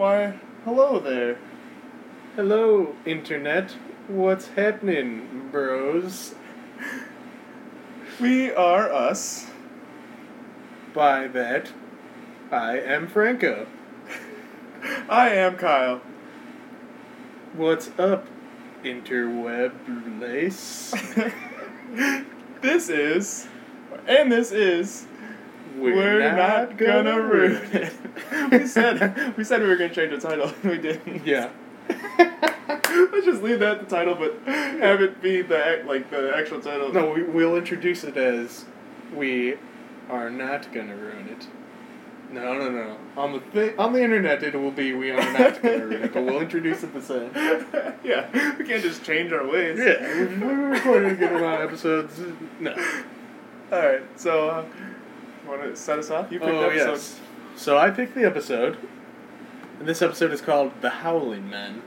Why, hello there. Hello, Internet. What's happening, bros? We are us. By that, I am Franco. I am Kyle. What's up, interweb lace? this is, and this is, we're, not, gonna, ruin it. we said we said we were gonna change the title. We didn't. Yeah. Let's just leave that the title, but have it be the like the actual title. No, we, we'll introduce it as we are not gonna ruin it. No, no, no. On the thi- on the internet, it will be we are not gonna ruin it, but we'll introduce it the same. yeah, we can't just change our ways. Yeah, we're recording a good amount of episodes. No. All right, so uh, want to set us off? You picked Oh episodes. yes. So I picked the episode, and this episode is called "The Howling Man."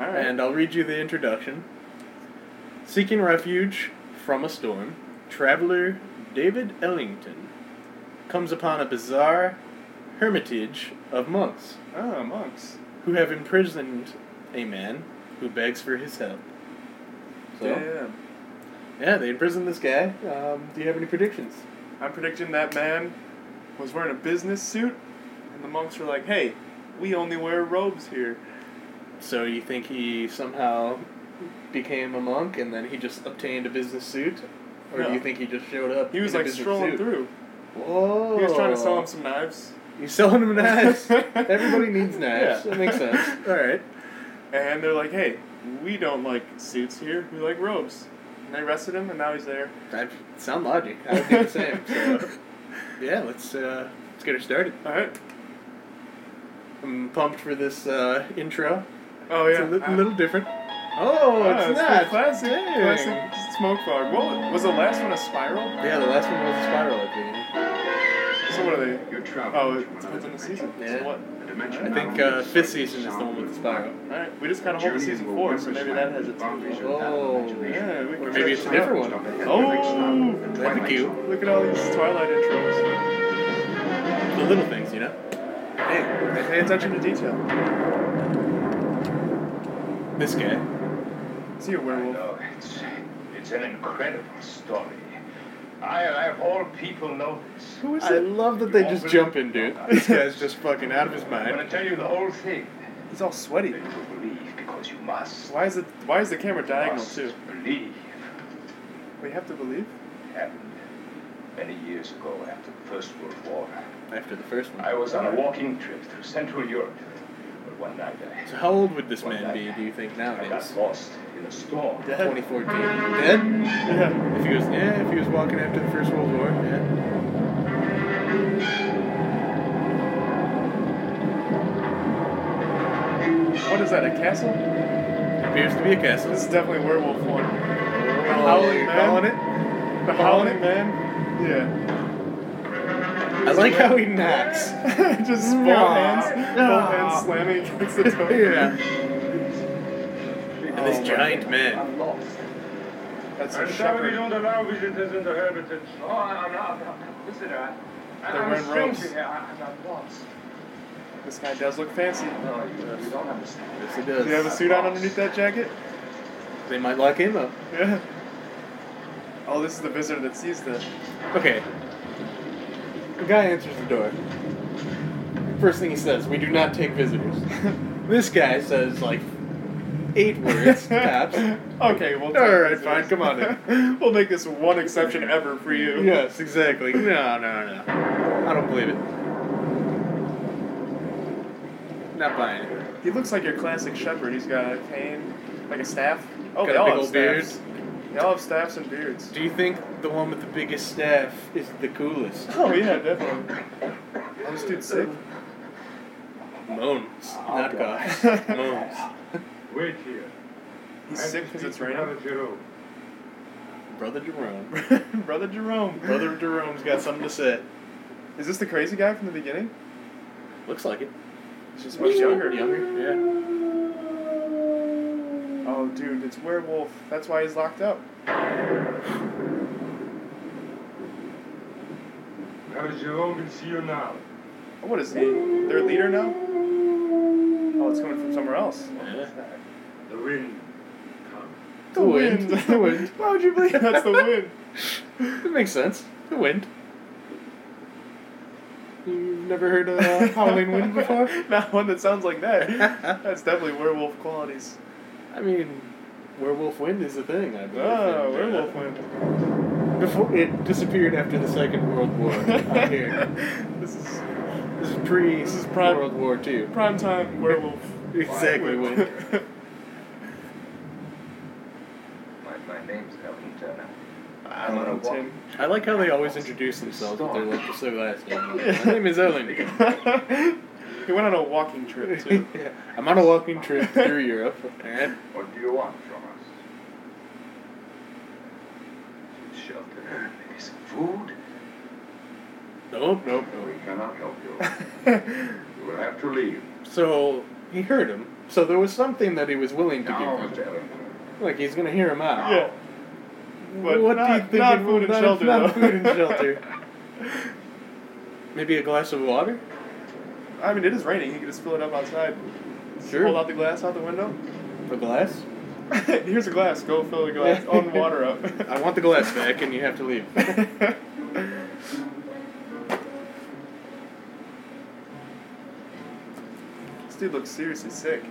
All right. And I'll read you the introduction. Seeking refuge from a storm, traveler David Ellington comes upon a bizarre hermitage of monks oh, monks. who have imprisoned a man who begs for his help. So, Damn. yeah, they imprisoned this guy. Um, do you have any predictions? I'm predicting that man was wearing a business suit, and the monks were like, "Hey, we only wear robes here." So you think he somehow became a monk and then he just obtained a business suit? Or do you think he just showed up? He was like strolling suit? through. Whoa. He was trying to sell him some knives, He's selling him knives. Everybody needs knives. Yeah. That makes sense. All right. and they're like, "Hey, we don't like suits here. We like robes." And they arrested him, and now he's there. That sound logic. I would do the same. So, yeah, let's uh, let's get her started. All right. I'm pumped for this uh, intro. Oh yeah. It's a li- Ah. little different. Oh, Ah, it's it's the not. classic, Dang. classic smoke fog. What was the last one? A spiral? Yeah, the last one was a spiral I the beginning. So what are they? You're traveling Oh, to it depends on the season. Yeah. So what? A I think uh, fifth season is the one with the spiral. All right, we just kind of hold the season four, so maybe that has its. Own. Oh, Yeah, we Or can maybe it's a different one. Oh, That'd be cute. look at all these Twilight intros. The little things, you know. Hey, they pay attention to detail. This guy. See a I werewolf. know, it's, it's an incredible story. I, I of all people know this. Who is I it? love that they just jump in, dude. Uh, this guy's just fucking out of his mind. I'm going to tell you the whole thing. He's all sweaty. Then you will believe because you must. Why is it? Why is the camera diagonal Must too? Believe. We have to believe. It Happened many years ago after the First World War. After the first one. I was on a walking trip through Central Europe. But one night I, So how old would this man be? Do you think I nowadays? got lost in a storm. Dead. 2014. Dead? Yeah. If he was, yeah, if he was walking after the First World War, yeah. What is that? A castle? It Appears to be a castle. This is definitely werewolf one. The Howling Man? calling it? The Howling Man. Yeah. I like how he knocks. Just both hands, both hands slamming against the door. yeah. And this Oh, giant man. I'm lost. That's a I'm sorry we shepherd. don't allow visitors in the hermitage. Oh, I'm not. I'm not. Listen, I, They're I'm a wearing robes. stranger here. I- I'm not lost. This guy does look fancy. No, you, you don't understand. Yes, he does. Do you have a suit on underneath that jacket? They might lock him up. Yeah. Oh, this is the visitor that sees the. Okay. The guy answers the door. First thing he says, we do not take visitors. this guy says like eight words, tops. Okay, well. Alright, fine, come on in. we'll make this one exception ever for you. Yes, exactly. No, no, no. I don't believe it. Not buying it. He looks like your classic shepherd. He's got a cane, like a staff. Oh, Got they a all big have old beard. staffs. They all have staffs and beards. Do you think the one with the biggest staff is the coolest? Oh yeah, definitely. Oh, this dude's sick. Moans, not oh, coughs. Moans. Wait here. He's sick because it's raining. Jerome. Brother Jerome. Brother Jerome. Brother Jerome's got something to say. Is this the crazy guy from the beginning? Looks like it. He's just much younger. Younger, yeah. Dude, it's werewolf. That's why he's locked up. Brother Jerome will see you now. Oh, What is he? Their leader now? Oh, it's coming from somewhere else. Yeah. The wind comes. The wind. The wind. Why would you believe that's the wind? It makes sense. The wind. You've never heard of uh, howling wind before? Not one that sounds like that. That's definitely werewolf qualities. I mean, werewolf wind is a thing. I believe. Ah, And, uh, werewolf wind. Before it disappeared after the Second World War. out here. this is This is pre. This is prime- World War Two. prime time werewolf. Exactly. wind. Wind. My, my name's Ellington. I don't know, Tim. I like how they always introduce themselves with their like just their last name. My name is Ellen. He went on a walking trip too. Yeah. I'm on a walking trip through Europe. And What do you want from us? Shelter, maybe some food? No, nope, nope, We cannot help you. You will have to leave. So he heard him. So there was something that he was willing to Now, give Mr. him. Like he's gonna hear him out. yeah. But what not- do you think? not food and not- shelter, Not food and shelter. Maybe a glass of water. I mean, it is raining. You can just fill it up outside. Sure. Hold out the glass out the window. A glass. Here's a glass. Go fill the glass. Own water up. I want the glass back, and you have to leave. this dude looks seriously sick.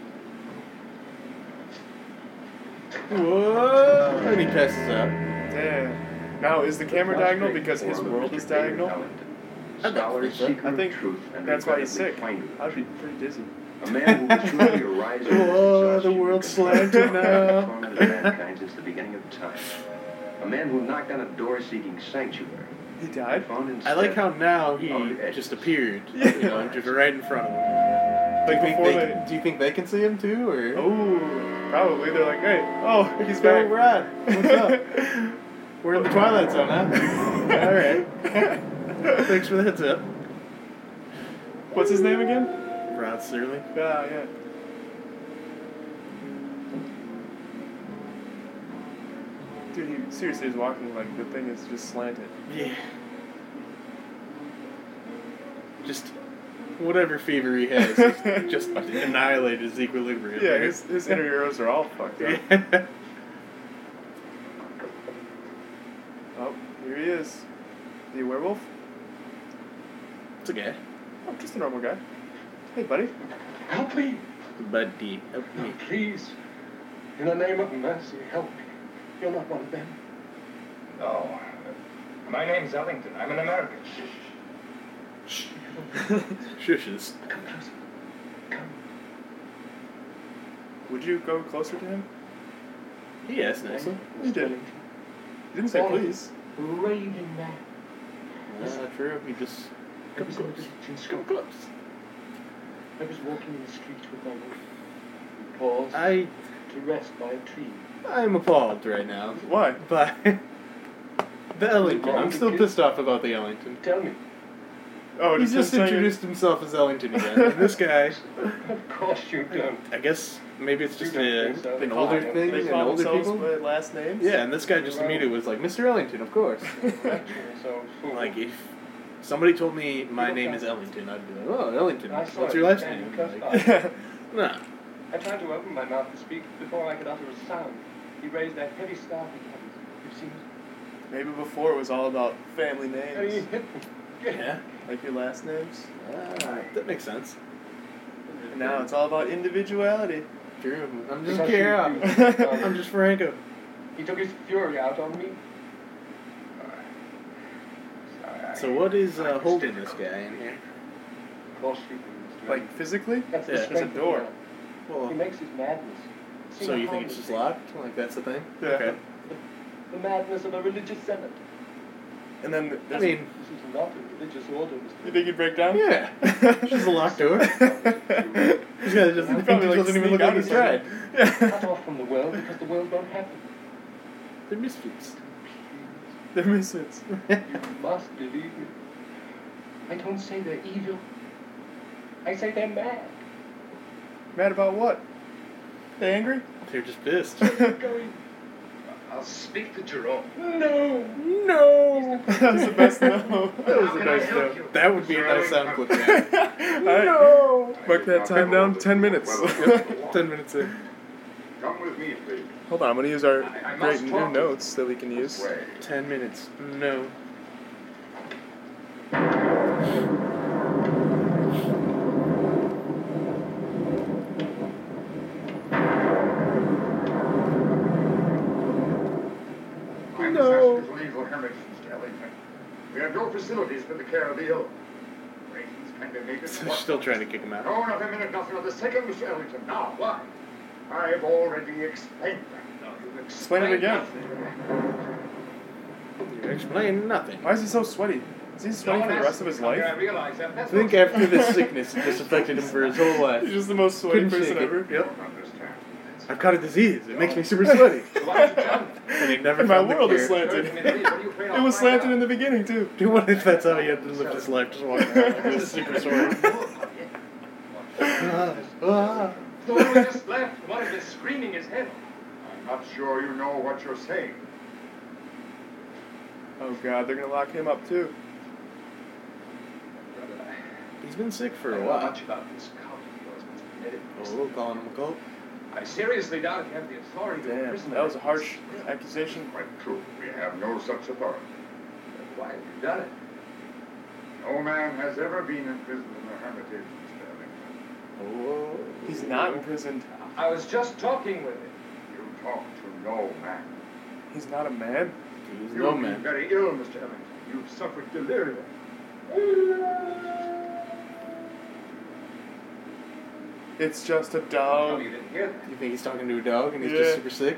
Whoa! And he passes out. Damn. Now, is the camera diagonal because his world is diagonal? Scholar, seeker I think truth, and that's why he's sick. finder. I'd be pretty dizzy. A man who will truly arise from Whoa, the exhaustion world's and slanted now. tormented mankind since the beginning of time. A man who knocked on a door seeking sanctuary. He died? Found I like how now he on the edge. just appeared. Yeah. You know, just right in front of him. Like do, you think before they, they. do you think they can see him too, or? Oh, probably. They're like, hey, oh, he's Yo, back. Rod, what's up? We're in the Twilight Zone, huh? All right. Thanks for the heads up. What's his name again? Rod Serling. Yeah, yeah. Dude, he seriously is walking like the thing is just slanted. Yeah. Just whatever fever he has, just annihilate his equilibrium. Yeah, right? his, his inner ears are all fucked up. Yeah. Oh, here he is. The werewolf? It's okay. Oh, just a normal guy. Hey, buddy. Help me! Buddy, help me. Please. In the name of mercy, help me. You're not one of them. No. My name's Ellington. I'm an American. Shh. Shushes. Come closer. Come. Would you go closer to him? He asked nicely. You did. You didn't say please. Raving man. That's not true. He just I come in close. the distance. Come close. I was walking in the street with my wife. We paused I to rest by a tree. I'm appalled right now Why? by the Ellington. I'm still pissed off about the Ellington. Tell me. Oh, He just, just him introduced himself as Ellington again. And this guy, Of course you don't. I guess maybe it's just a, so? An call older them- thing They and older themselves people. by last names. Yeah, and this guy just immediately was like, Mr. Ellington, of course. so like, if somebody told me my name is Ellington, I'd be like, oh, Ellington, what's your last name? Like, off. nah. I tried to open my mouth to speak before I could utter a sound. He raised that heavy staff he carries. You've seen it? Maybe before it was all about family names. Yeah, like your last names. ah, that makes sense. And now it's all about individuality. True. I'm just Because Carol. you- you- um, I'm just Franco. He took his fury out on me. So what is uh, holding this guy in here? Cross street moves. Like physically? That's the yeah, it's a strength of door. man. Well, He makes his madness. See so you think it's just locked? Like that's the thing? Yeah. Okay. The madness of a religious zealot. And then I mean, This is not a religious order, Mr. you think he'd break down? yeah. It's just a locked door. This guy doesn't, He'd probably, like, doesn't even sneak look out like he's or something. tried. Cut off from the world because the world won't have him. They're misfits. They're misfits. You must believe me. I don't say they're evil. I say they're mad. Mad about what? They angry? They're just pissed. Going, I'll speak to Jerome. no! no. That's the best no. That was How the can best help note. you? That would be a nice sound clip. guy. no. Mark that time down. Ten minutes. Ten minutes in. Come with me, please. Hold on, I'm gonna use our great new notes that we can use. Ten minutes. No. No. the Saskatoon Legal Hermitage, Mr. Ellington. We have no facilities for the care of the ill. Arrangements can be made. They're still trying to kick him out. No, not a minute, nothing of the second, Mr. Ellington. Now, why? I've already explained that. No, you've Explain it again. nothing. You explain nothing. Why is he so sweaty? Is he sweaty for the rest of his How did I life? realize that? I think after this sickness, it just affected him for his whole life. He's just the most sweaty Couldn't person ever. Yep. I've got a disease. It makes me super sweaty. Why don't you tell me? And he never And my world is slanted. What are you afraid It was slanted in the beginning too. Do what if that's how he had to live his life, just walking around like this, super sweaty. Ah, ah. The one we just left, one of them screaming his head off. I'm not sure you know what you're saying. Oh god, they're gonna lock him up too. Brother, He's been sick for a don't know while. much about this cult of yours, Mr. Bennett. Oh, calling him a cult. I seriously doubt if you have the authority to Damn, imprison that was a them. harsh accusation. Quite true. We have no such authority. Why have you done it? No man has ever been imprisoned in the Hermitage, Mr. Ellington. Oh. He's not imprisoned. I was just talking with him. You talk to no man. He's not a man. He's You've no been man. very ill, Mr. Ellington. You've suffered delirium. It's just a dog. you didn't hear that. You think he's talking to a dog and he's Yeah. just super sick?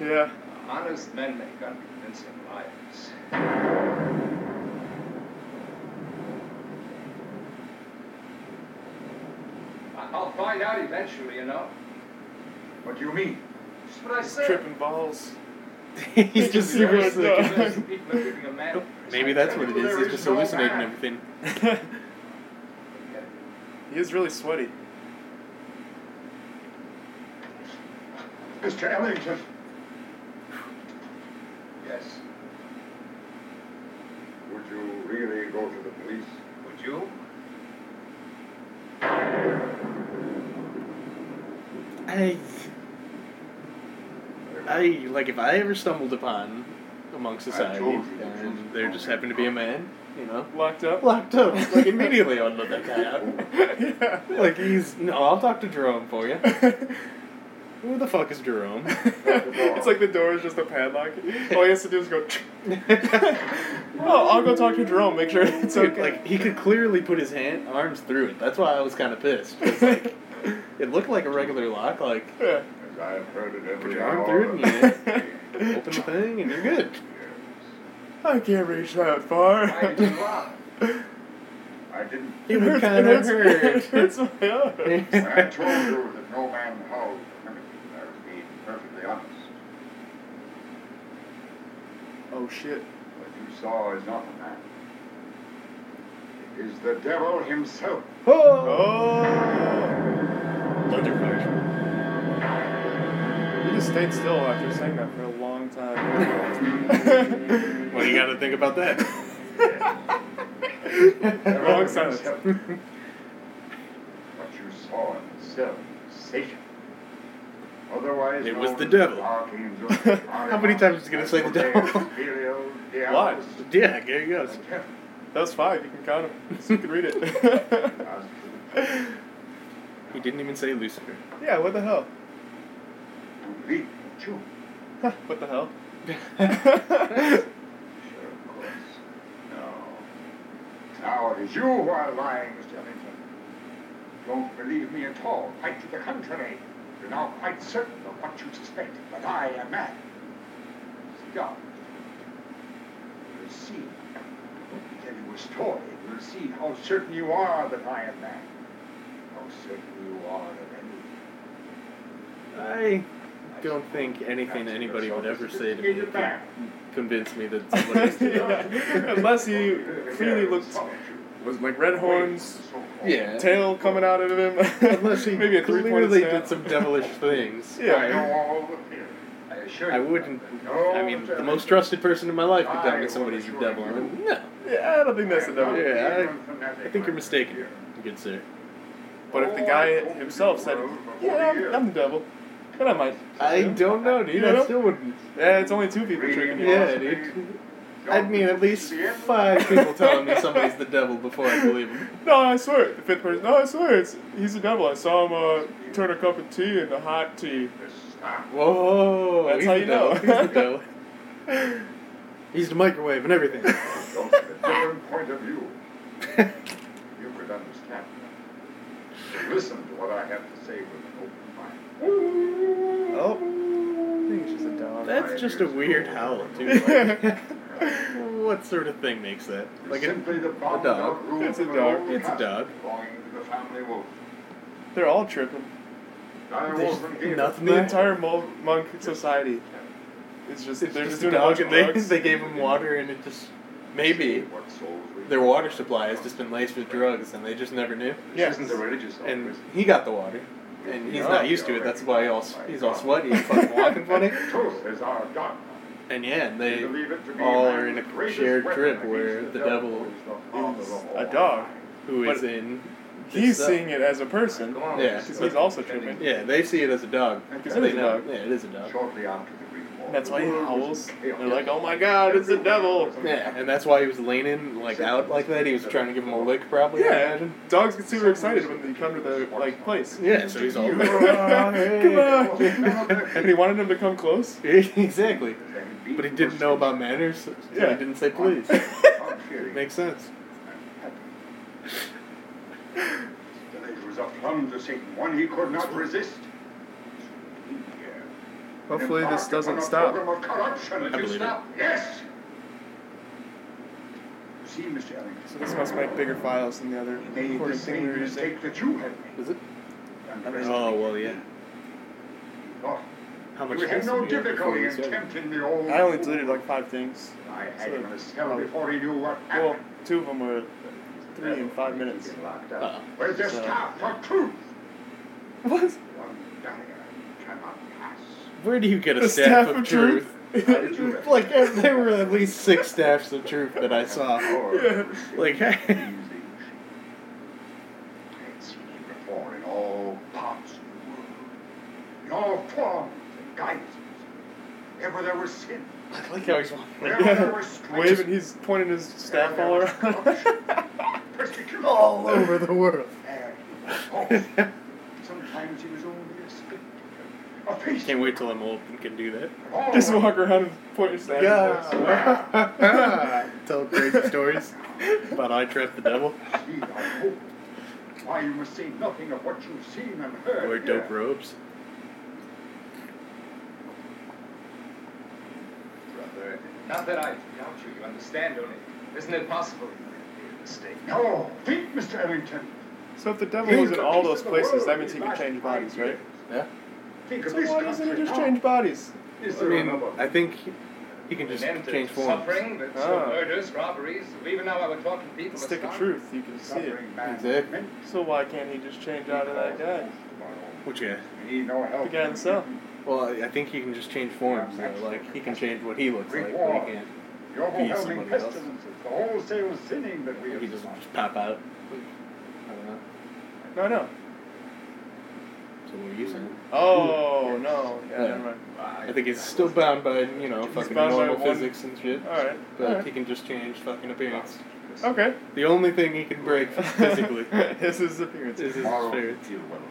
Yeah. Honest men make unconvincing liars. I- I'll find out eventually, you know. What do you mean? That's what I He's said. tripping balls. he's just super sick. Convincing people are keeping a man. Maybe that's what it is. He's just hallucinating everything. he is really sweaty. Mr. Ellington, Yes. would you really go to the police? Would you? I, I like if I ever stumbled upon among society and there just happened to be a man, you know, Locked up. locked up, like immediately I'd let that guy out. yeah. Like he's no, I'll talk to Jerome for you. Who the fuck is Jerome? it's like the door is just a padlock. All he has to do is go. oh, I'll go talk to Jerome. Make sure it's okay. like he could clearly put his hand arms through it. That's why I was kind of pissed. like, it looked like a regular lock. Like yeah. I've heard it every put your arm through it and you open the thing and you're good. I can't reach that far. Why did you lie? I didn't. It would hurts- kind of hurts- hurt. It hurts my arm. I told you that no man howled the Hermitage, I was being perfectly honest. Oh shit. What you saw is not a man. It is the devil himself. Oh. oh. Thunderfire. You just stayed still after saying that for a long time. What do you got to think about that? Wrong silence. himself. what you saw in the cell was Satan. Otherwise It was the devil. How many times is he gonna say the devil? Belial, What? Yeah, there he goes. and Kepler. That was five. You can count them. So you can read it. As He didn't even say Lucifer. yeah. What the hell? to lead you. Huh, what the hell? Sure, of course. No. Now it is you who are lying, Mr. Ellington. Don't believe me at all. Quite to the contrary. You're now quite certain of what you suspect, that I am mad. Sit down. You'll see. I'll tell you a story. You'll see how certain you are that I am mad. How certain you are of anything. I don't think anything anybody would ever say to me Sophisticated could convince me that somebody is Yeah. Unless he clearly looked was like red horns, Yeah. tail coming out of him. Unless he maybe a three clearly did some devilish things. I Yeah. know all the theory. I assure I you. wouldn't. I mean, the most trusted person in my life could tell me somebody's a devil. assure you. No, Yeah, I don't think that's the devil. Yeah, I- I think you're mistaken, you. good sir. But if the guy himself said, "Yeah, I'm, I'm the devil," then I might. I don't know, dude. You don't I still wouldn't. Yeah, it's only two people tricking you. Yeah, dude. I'd need at least five people telling me somebody's the devil before I believe him. No, I swear. The fifth person. No, I swear. It's he's the devil. I saw him uh, turn a cup of tea into hot tea. Whoa, That's he's how the you devil. know. He's the devil. He's the microwave and everything. From a different point of view, you could understand. So listen to what I have to say with an open mind. Oh, I think it's just a dog. That's just a weird howl, too. Like, what sort of thing makes that? Like a, the bombed dog. It's a dog. It's a dog. belonging to the family wolf. They're all tripping. There's nothing The entire mo- monk society is just it's they're just just doing a dog and they, they gave him water and it just maybe what souls we their water supply has just been laced with drugs and they just never knew. Yeah. Isn't a religious And he got the water. And he's not used to it, that's why he all, he's all sweaty and fucking walking funny. Truth is our dogma. And yeah, and they We believe it to be all are in a shared trip where the devil who is the father is a dog. who is in He's this, uh, seeing it as a person. Yeah. this is Because he's also tripping. Yeah, they see it as a dog. Because it is a dog. Yeah, it is a dog. Shortly after the Great War, That's why he the world was howls. They're like, "Oh my God, it's the devil." Yeah, and that's why he was leaning like out like that. He was trying to give him a lick, probably. Yeah, imagine. dogs get super excited when they come to the like place. Yeah, so he's all. Come on. and he wanted him to come close. exactly. But he didn't know about manners, so Yeah. he didn't say please. It Makes sense. It was a plum to Satan, one he could not resist. Hopefully this doesn't stop. program of corruption. I believe it. Yes. See, Mr. Ellington, So this must make bigger files than the other he the recording thing we same were using. mistake that you had made. Is it? Oh well, yeah. How much would have space no have difficulty in tempting the old. I only deleted like five things. I had so- him in a cell um, before he knew what Well, two of them were three and five minutes. Locked. Uh-oh. Where's the So- staff for truth? What? One dagger cannot pass. Where do you get a The staff, of truth? How did you like there were at least six staffs of truth that I saw. Yeah. Like, I had seen him before in all parts of the world, in all forms and guises. Wherever there was sin, I like how he's wherever there Yeah, was strife, waving, he's pointing his staff all around. all over the world. there he was false. Sometimes he was only a spectator, a face. Can't wait till I'm old and can do that. Oh. All Just right. walk around and point your staff. Yeah. Tell crazy stories about I trapped the devil. See, I hope. Why you must say nothing of what you've seen and heard. Wear dope here. robes. Brother, not that I doubt you, you understand, only isn't it possible you made a mistake? No, think, Mr. Ellington. So if the devil was in all those places, that means he could change bodies, right? Yeah. Think So why doesn't he just change bodies? Is I mean. I think he can just An change forms. Suffering, but Ah. murders, robberies, even now I would talk to people. The stick of truth, you can see it. Exactly. So why can't he just change out of that guy? Which guy? We need no help. The guy in the cell. Well, I I think he can just change forms. Though. Like he can change what he looks like, but he can't. The overwhelming somebody else. pestilences, the wholesale sinning that we He have doesn't just pop out. I don't know. No, no. So what are you saying? Oh no. Yeah, Yeah. never mind. I think he's still bound by you know He's fucking normal physics and shit. All right. But all right. he can just change fucking appearance. Okay. The only thing he can break physically is his appearance. is his Tomorrow, spirits. feel well enough.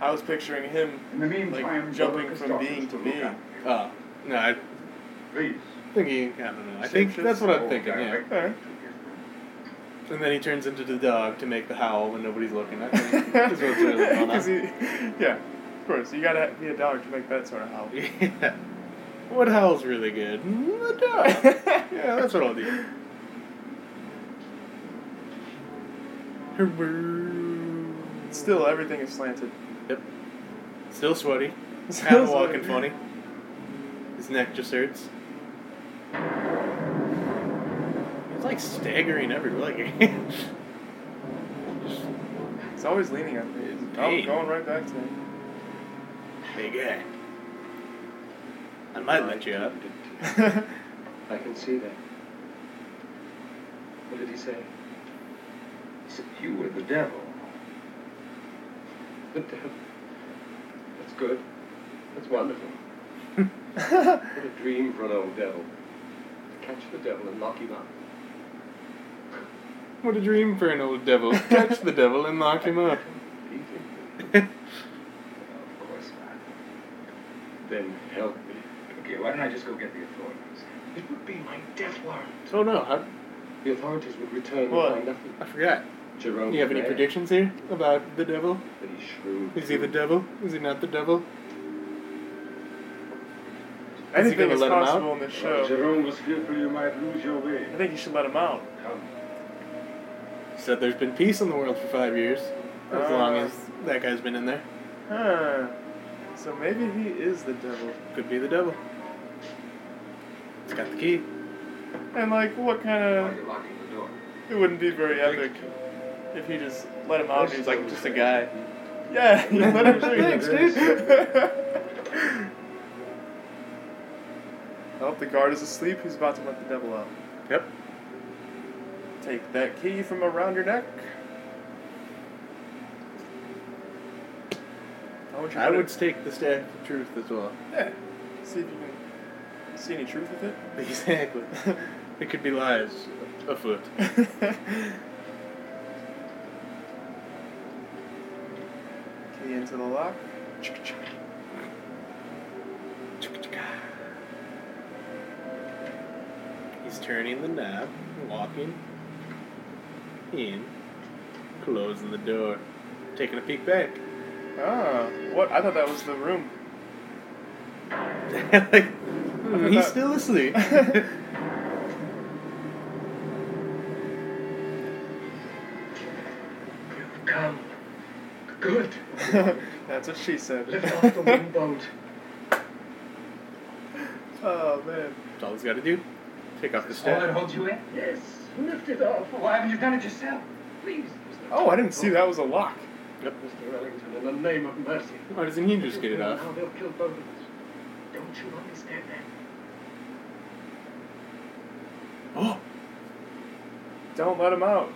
I was picturing him In the meantime, like jumping from being to being. after. Oh no, I Please. think he. I don't know. I think that's what I'm thinking. Yeah. Direct Alright. to his room. And then he turns into the dog to make the howl when nobody's looking. I think that's what's really going on. he, yeah, of course, you gotta be a dog to make that sort of howl. Yeah. What howl's really good? Mm, The dog. yeah, that's what I'll do. Still, everything is slanted. Yep. Still sweaty. Still walking funny. His neck just hurts. He's like staggering every Like, it's always leaning on me. In Oh, going right back to him. big guy. I might let you up. I can see that. What did he say? He said you were the devil. The devil. That's good. That's wonderful. What a dream for an old devil. To catch the devil and lock him up. What a dream for an old devil. Catch the devil and lock him up. Easy. Of course not. Then help me. Okay, why don't I just go get the authorities? It would be my death warrant. oh no, how, The authorities would return What? and find nothing. I forgot. Jerome. Do you have any Gray, predictions here about the devil? That he's shrewd. Is he the devil? Is he not the devil? Anything gonna is possible out? in this Well, show. Jerome was fearful you might lose your way. I think you should let him out. Come. He said there's been peace in the world for five years. As Uh. long as that guy's been in there. Huh. So maybe he is the devil. Could be the devil. It's got the key. And like, what kind Why are of? locking the door? It wouldn't be very epic if he just let him out and he's like just a guy. Yeah, you let him Thanks, drink. dude. oh, the guard is asleep. He's about to let the devil out. Yep. Take that key from around your neck. Would you I would it- stake the staff of truth as well. Yeah. See if you can see any truth with it. Exactly. it could be lies afoot. Key into the lock. He's turning the knob, walking in, closing the door, taking a peek back. Ah, what? I thought that was the room. like, hmm, he's that- still asleep. You've come. Good. That's what she said. Lift off the wing boat. Oh man. That's all he's got to do. Take off the All that holds you in? Yes. Lift it off. Why haven't you done it yourself? Please. Mr. Oh, I didn't see that was a lock. Yep. Mr. Ellington, in the name of mercy. Why doesn't he just get it off? Now they'll kill both of us. Don't you understand that? Oh, Don't let him out.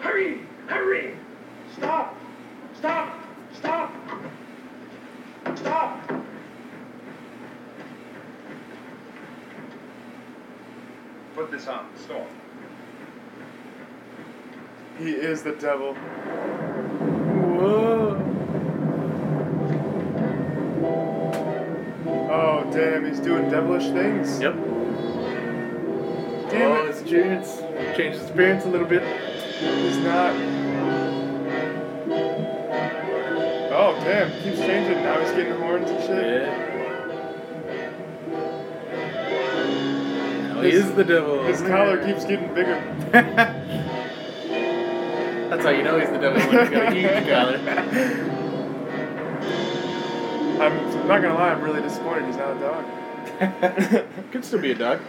Hurry! Hurry! Stop! Stop! Stop! Stop! Put this on. Storm. He is the devil. whoa. Oh damn, he's doing devilish things. Yep. Damn oh, it. his appearance. Changed his appearance a little bit. He's not. Oh damn, keeps changing. Now he's getting horns and shit. Yeah. Now he is the devil. His collar keeps getting bigger. That's how you know he's the devil when he's got a huge. I'm not gonna lie, I'm really disappointed he's not a dog. Could still be a dog.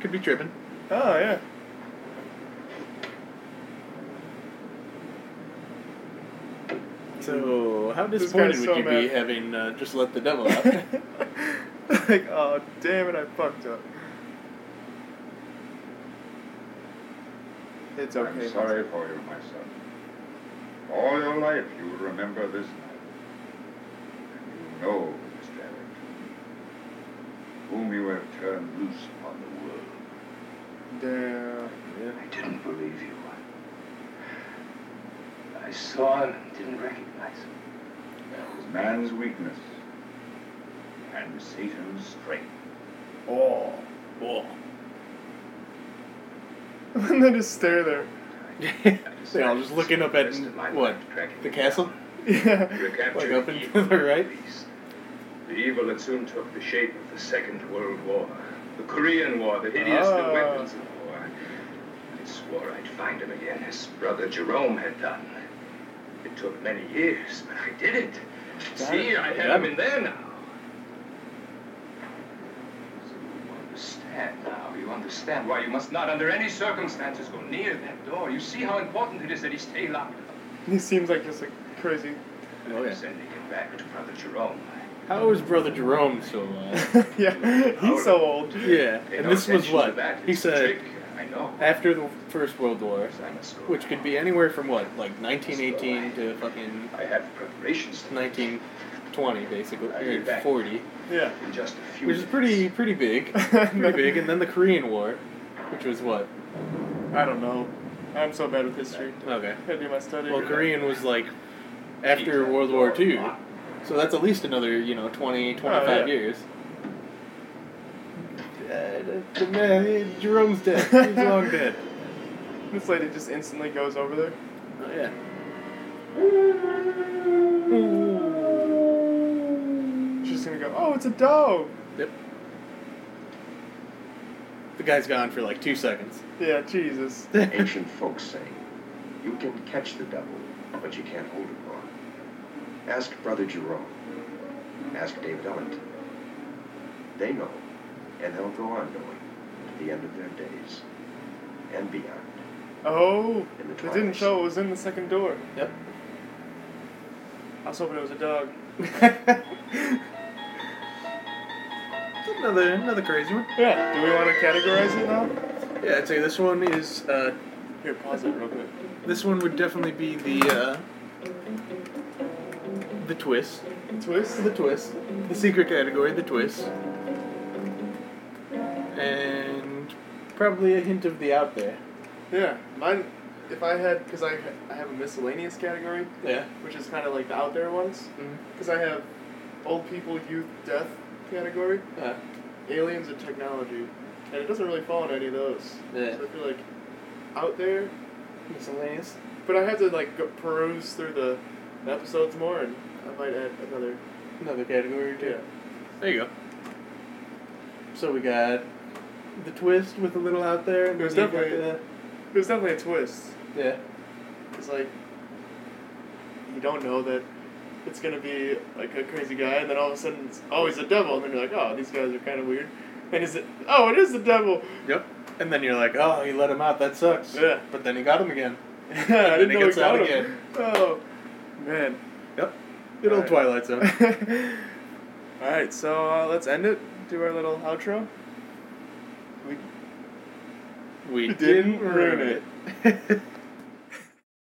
Could be tripping. Oh yeah. So, how disappointed would so you be having uh, just let the devil out? like, oh damn it, I fucked up. It's okay. I'm sorry for you, my son. All your life you will remember this night. And you know, Mr. Ellington, whom you have turned loose upon the world. Damn. I didn't believe you. I saw him and didn't recognize him. That was man's weakness and Satan's strength. Oh. Whoa. and then just stare there. They're all just looking up at Rest of my what? life tracking The castle? Yeah. You Like up and to the right? beast. The evil that soon took the shape of the Second World War, the Korean War, the hideous Ah. weapons of war. I swore I'd find him again, as brother Jerome had done. It took many years, but I did it. See, I have him in there now. understand why you must not, under any circumstances, go near that door. You see how important it is that he stay locked up. He seems like just like crazy. Oh, yeah. Sending him back to Brother Jerome. How is Brother Jerome so uh, yeah, he's so old. Yeah, and this was what? He said after the First World War, which could be anywhere from what, like 1918 to fucking 19 twenty, basically, or forty. Yeah. Which is pretty pretty big, pretty big. And then the Korean War, which was what? I don't know. I'm so bad with history. Okay. That'd do my study. Well, Korean was like after World War II, so that's at least another you know 20, 25 oh, yeah. years. Dead. the man, Jerome's dead. He's long dead. This lady just instantly goes over there. Oh yeah. She's go, oh, it's a dog. Yep. The guy's gone for like two seconds. Yeah, Jesus. Ancient folks say, you can catch the devil, but you can't hold him long. Ask Brother Jerome. Ask David Ellington. They know, and they'll go on knowing to the end of their days and beyond. Oh, In the it didn't show it was in the second door. Yep. I was hoping it was a dog. another another crazy one. Yeah. Do we want to categorize it now? Yeah, I'd say this one is uh, Here, pause it real quick. this one would definitely be the uh, the twist, Twist. the twist, the secret category, the twist, and probably a hint of the out there. Yeah, mine. If I had, because I I have a miscellaneous category, Yeah. which is kind of like the out there ones. Mm-hmm. Because I have old people, youth, death category, Uh, aliens, and technology, and it doesn't really fall in any of those. Yeah. So I feel like out there, miscellaneous. but I have to like go peruse through the episodes more, and I might add another. Another category or two. Yeah. There you go. So we got the twist with a little out there. and There's then you got definitely- There's definitely a twist. yeah. It's like you don't know that it's gonna be like a crazy guy, and then all of a sudden, it's, oh, he's a devil, and then you're like, oh, these guys are kind of weird. And is it? Oh, it is the devil. Yep. And then you're like, oh, he let him out. That sucks. Yeah. But then he got him again. I then didn't he know he gets got out him. again. Oh, man. Yep. Good old Alright. Twilight Zone. All right, so uh, let's end it. Do our little outro. We We didn't ruin it.